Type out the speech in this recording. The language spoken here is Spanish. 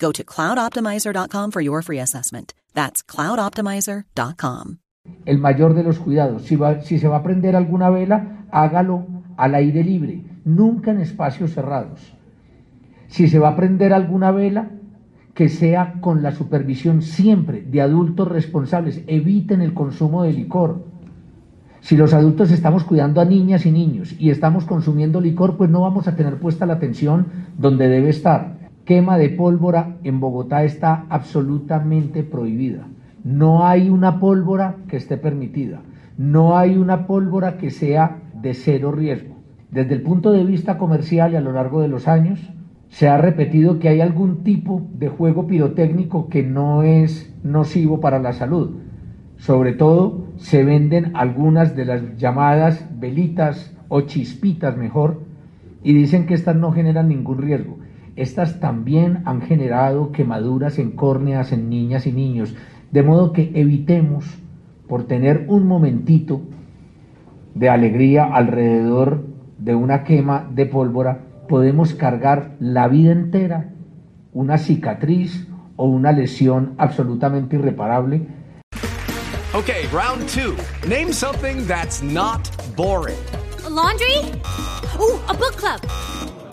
Go to cloudoptimizer.com for your free assessment. That's cloudoptimizer.com. El mayor de los cuidados. Si, si se va a prender alguna vela, hágalo al aire libre, nunca en espacios cerrados. Si se va a prender alguna vela, que sea con la supervisión siempre de adultos responsables. Eviten el consumo de licor. Si los adultos estamos cuidando a niñas y niños y estamos consumiendo licor, pues no vamos a tener puesta la atención donde debe estar. Quema de pólvora en Bogotá está absolutamente prohibida. No hay una pólvora que esté permitida. No hay una pólvora que sea de cero riesgo. Desde el punto de vista comercial y a lo largo de los años, se ha repetido que hay algún tipo de juego pirotécnico que no es nocivo para la salud. Sobre todo se venden algunas de las llamadas velitas o chispitas mejor y dicen que estas no generan ningún riesgo. Estas también han generado quemaduras en córneas en niñas y niños, de modo que evitemos por tener un momentito de alegría alrededor de una quema de pólvora podemos cargar la vida entera una cicatriz o una lesión absolutamente irreparable. Okay, round two. Name something that's not boring. A laundry? Ooh, a book club.